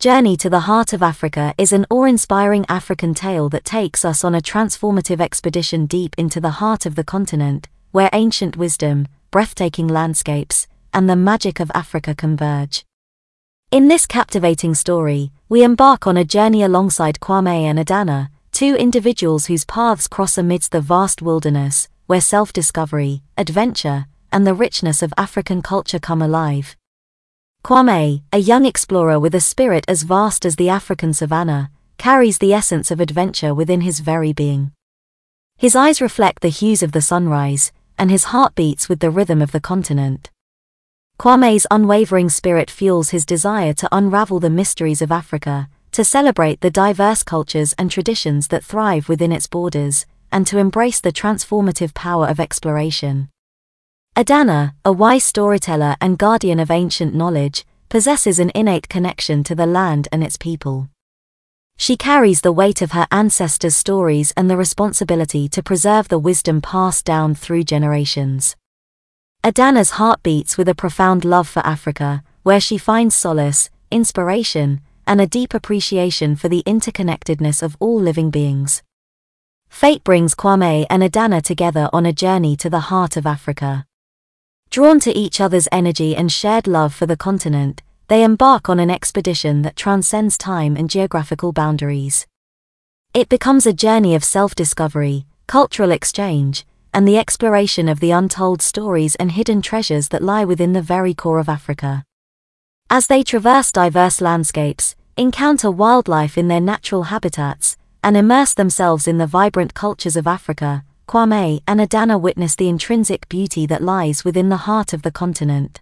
Journey to the Heart of Africa is an awe inspiring African tale that takes us on a transformative expedition deep into the heart of the continent, where ancient wisdom, breathtaking landscapes, and the magic of Africa converge. In this captivating story, we embark on a journey alongside Kwame and Adanna, two individuals whose paths cross amidst the vast wilderness, where self discovery, adventure, and the richness of African culture come alive. Kwame, a young explorer with a spirit as vast as the African savanna, carries the essence of adventure within his very being. His eyes reflect the hues of the sunrise, and his heart beats with the rhythm of the continent. Kwame's unwavering spirit fuels his desire to unravel the mysteries of Africa, to celebrate the diverse cultures and traditions that thrive within its borders, and to embrace the transformative power of exploration. Adanna, a wise storyteller and guardian of ancient knowledge, possesses an innate connection to the land and its people. She carries the weight of her ancestors' stories and the responsibility to preserve the wisdom passed down through generations. Adanna's heart beats with a profound love for Africa, where she finds solace, inspiration, and a deep appreciation for the interconnectedness of all living beings. Fate brings Kwame and Adanna together on a journey to the heart of Africa. Drawn to each other's energy and shared love for the continent, they embark on an expedition that transcends time and geographical boundaries. It becomes a journey of self discovery, cultural exchange, and the exploration of the untold stories and hidden treasures that lie within the very core of Africa. As they traverse diverse landscapes, encounter wildlife in their natural habitats, and immerse themselves in the vibrant cultures of Africa, Kwame and Adanna witness the intrinsic beauty that lies within the heart of the continent.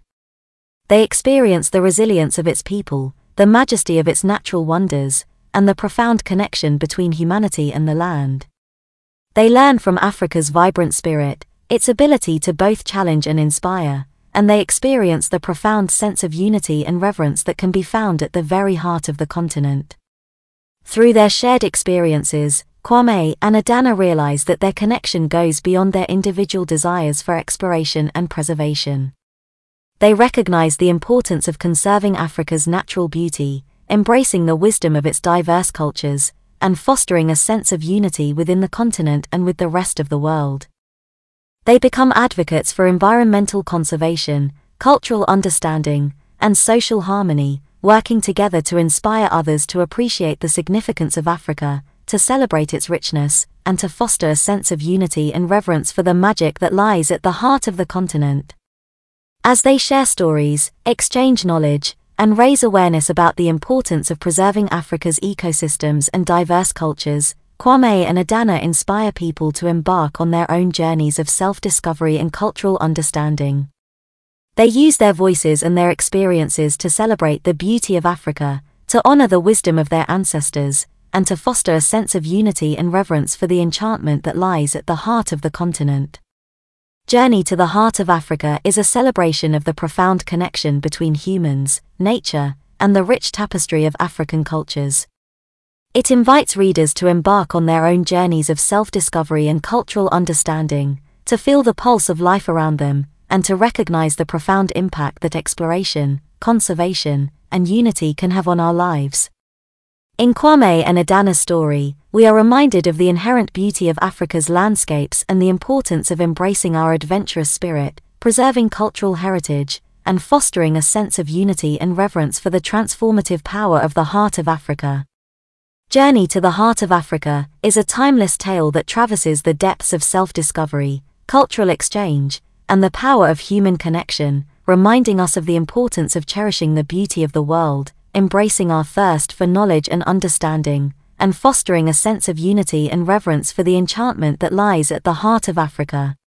They experience the resilience of its people, the majesty of its natural wonders, and the profound connection between humanity and the land. They learn from Africa's vibrant spirit, its ability to both challenge and inspire, and they experience the profound sense of unity and reverence that can be found at the very heart of the continent. Through their shared experiences, Kwame and Adanna realize that their connection goes beyond their individual desires for exploration and preservation. They recognize the importance of conserving Africa's natural beauty, embracing the wisdom of its diverse cultures, and fostering a sense of unity within the continent and with the rest of the world. They become advocates for environmental conservation, cultural understanding, and social harmony, working together to inspire others to appreciate the significance of Africa, to celebrate its richness, and to foster a sense of unity and reverence for the magic that lies at the heart of the continent. As they share stories, exchange knowledge, and raise awareness about the importance of preserving Africa's ecosystems and diverse cultures, Kwame and Adanna inspire people to embark on their own journeys of self discovery and cultural understanding. They use their voices and their experiences to celebrate the beauty of Africa, to honor the wisdom of their ancestors, and to foster a sense of unity and reverence for the enchantment that lies at the heart of the continent. Journey to the Heart of Africa is a celebration of the profound connection between humans, nature, and the rich tapestry of African cultures. It invites readers to embark on their own journeys of self discovery and cultural understanding, to feel the pulse of life around them, and to recognize the profound impact that exploration, conservation, and unity can have on our lives. In Kwame and Adanna's story, we are reminded of the inherent beauty of Africa's landscapes and the importance of embracing our adventurous spirit, preserving cultural heritage, and fostering a sense of unity and reverence for the transformative power of the heart of Africa. Journey to the Heart of Africa is a timeless tale that traverses the depths of self discovery, cultural exchange, and the power of human connection, reminding us of the importance of cherishing the beauty of the world embracing our thirst for knowledge and understanding, and fostering a sense of unity and reverence for the enchantment that lies at the heart of Africa.